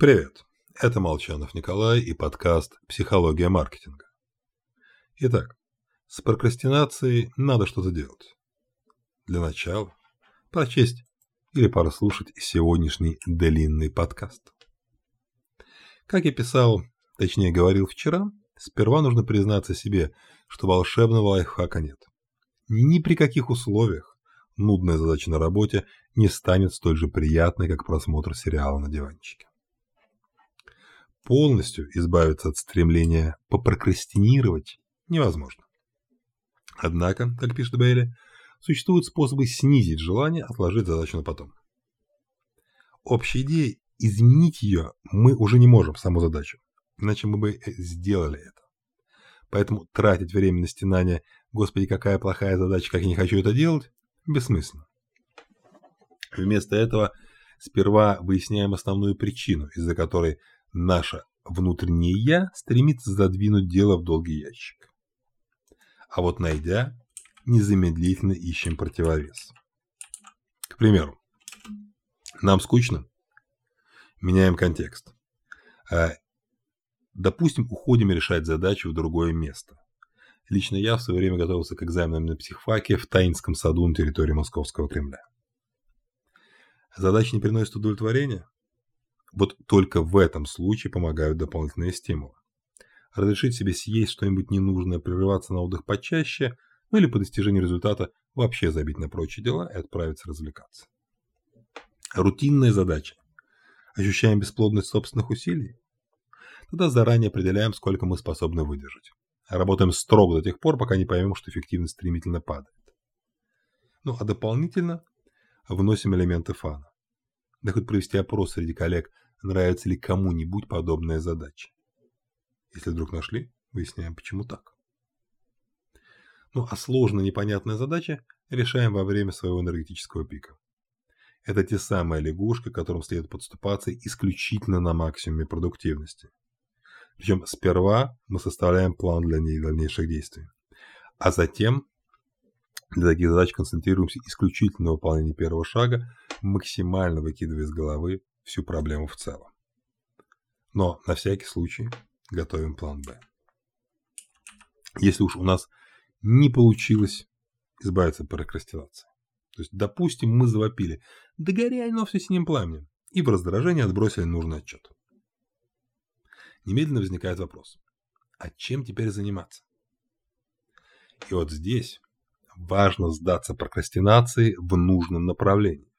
Привет, это Молчанов Николай и подкаст «Психология маркетинга». Итак, с прокрастинацией надо что-то делать. Для начала прочесть или прослушать сегодняшний длинный подкаст. Как я писал, точнее говорил вчера, сперва нужно признаться себе, что волшебного лайфхака нет. Ни при каких условиях нудная задача на работе не станет столь же приятной, как просмотр сериала на диванчике полностью избавиться от стремления попрокрастинировать невозможно. Однако, как пишет Бейли, существуют способы снизить желание отложить задачу на потом. Общая идея – изменить ее мы уже не можем, саму задачу, иначе мы бы сделали это. Поэтому тратить время на стенание «Господи, какая плохая задача, как я не хочу это делать» бессмысленно. Вместо этого сперва выясняем основную причину, из-за которой Наше внутреннее «я» стремится задвинуть дело в долгий ящик. А вот найдя, незамедлительно ищем противовес. К примеру, нам скучно? Меняем контекст. А, допустим, уходим решать задачу в другое место. Лично я в свое время готовился к экзаменам на психфаке в Таинском саду на территории Московского Кремля. Задача не приносит удовлетворения? Вот только в этом случае помогают дополнительные стимулы. Разрешить себе съесть что-нибудь ненужное, прерываться на отдых почаще, ну или по достижению результата вообще забить на прочие дела и отправиться развлекаться. Рутинная задача. Ощущаем бесплодность собственных усилий? Тогда заранее определяем, сколько мы способны выдержать. Работаем строго до тех пор, пока не поймем, что эффективность стремительно падает. Ну а дополнительно вносим элементы фана. Да хоть провести опрос среди коллег, нравится ли кому-нибудь подобная задача. Если вдруг нашли, выясняем, почему так. Ну а сложная непонятная задача решаем во время своего энергетического пика. Это те самые лягушки, которым следует подступаться исключительно на максимуме продуктивности. Причем сперва мы составляем план для ней дальнейших действий, а затем для таких задач концентрируемся исключительно на выполнении первого шага, максимально выкидывая из головы всю проблему в целом. Но на всякий случай готовим план «Б». Если уж у нас не получилось избавиться от прокрастинации. То есть, допустим, мы завопили «Да горяй, но все синим пламенем» и в раздражении отбросили нужный отчет. Немедленно возникает вопрос, а чем теперь заниматься? И вот здесь важно сдаться прокрастинации в нужном направлении.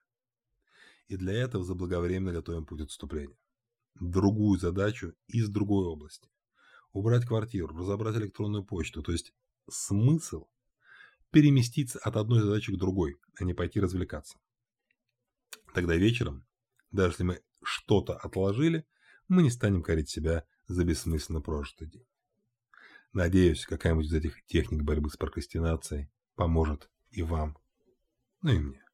И для этого заблаговременно готовим путь отступления. Другую задачу из другой области. Убрать квартиру, разобрать электронную почту. То есть смысл переместиться от одной задачи к другой, а не пойти развлекаться. Тогда вечером, даже если мы что-то отложили, мы не станем корить себя за бессмысленно прожитый день. Надеюсь, какая-нибудь из этих техник борьбы с прокрастинацией поможет и вам, ну и мне.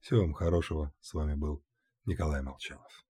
Всего вам хорошего. С вами был Николай Молчанов.